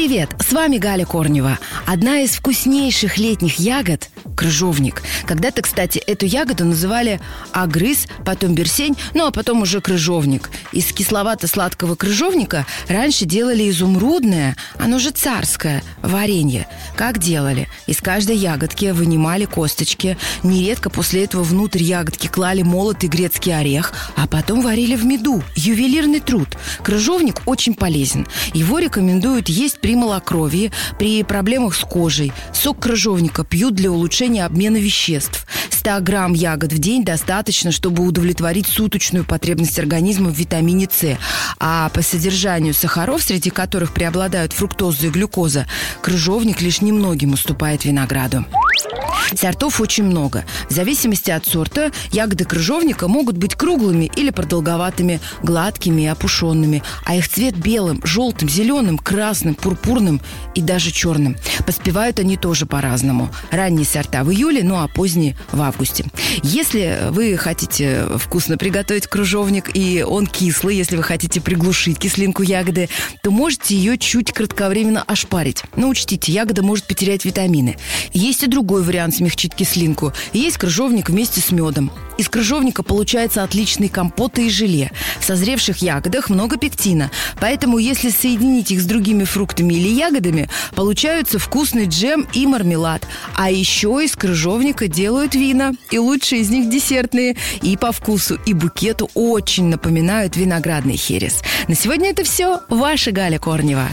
Привет, с вами Галя Корнева. Одна из вкуснейших летних ягод – крыжовник. Когда-то, кстати, эту ягоду называли агрыз, потом берсень, ну а потом уже крыжовник. Из кисловато-сладкого крыжовника раньше делали изумрудное, оно же царское, варенье. Как делали? Из каждой ягодки вынимали косточки. Нередко после этого внутрь ягодки клали молотый грецкий орех, а потом варили в меду. Ювелирный труд. Крыжовник очень полезен. Его рекомендуют есть при малокровии, при проблемах с кожей. Сок крыжовника пьют для улучшения обмена веществ. 100 грамм ягод в день достаточно, чтобы удовлетворить суточную потребность организма в витамине С. А по содержанию сахаров, среди которых преобладают фруктоза и глюкоза, крыжовник лишь немногим уступает винограду. Сортов очень много. В зависимости от сорта ягоды крыжовника могут быть круглыми или продолговатыми, гладкими и опушенными, а их цвет белым, желтым, зеленым, красным, пурпурным и даже черным. Поспевают они тоже по-разному. Ранние сорта в июле, ну а поздние в августе. Если вы хотите вкусно приготовить крыжовник и он кислый, если вы хотите приглушить кислинку ягоды, то можете ее чуть кратковременно ошпарить. Но учтите, ягода может потерять витамины. Есть и другой вариант смягчить кислинку. Есть крыжовник вместе с медом. Из крыжовника получается отличный компот и желе. В созревших ягодах много пектина, поэтому если соединить их с другими фруктами или ягодами, получаются вкусный джем и мармелад. А еще из крыжовника делают вина, и лучшие из них десертные. И по вкусу, и букету очень напоминают виноградный херес. На сегодня это все. Ваша Галя Корнева.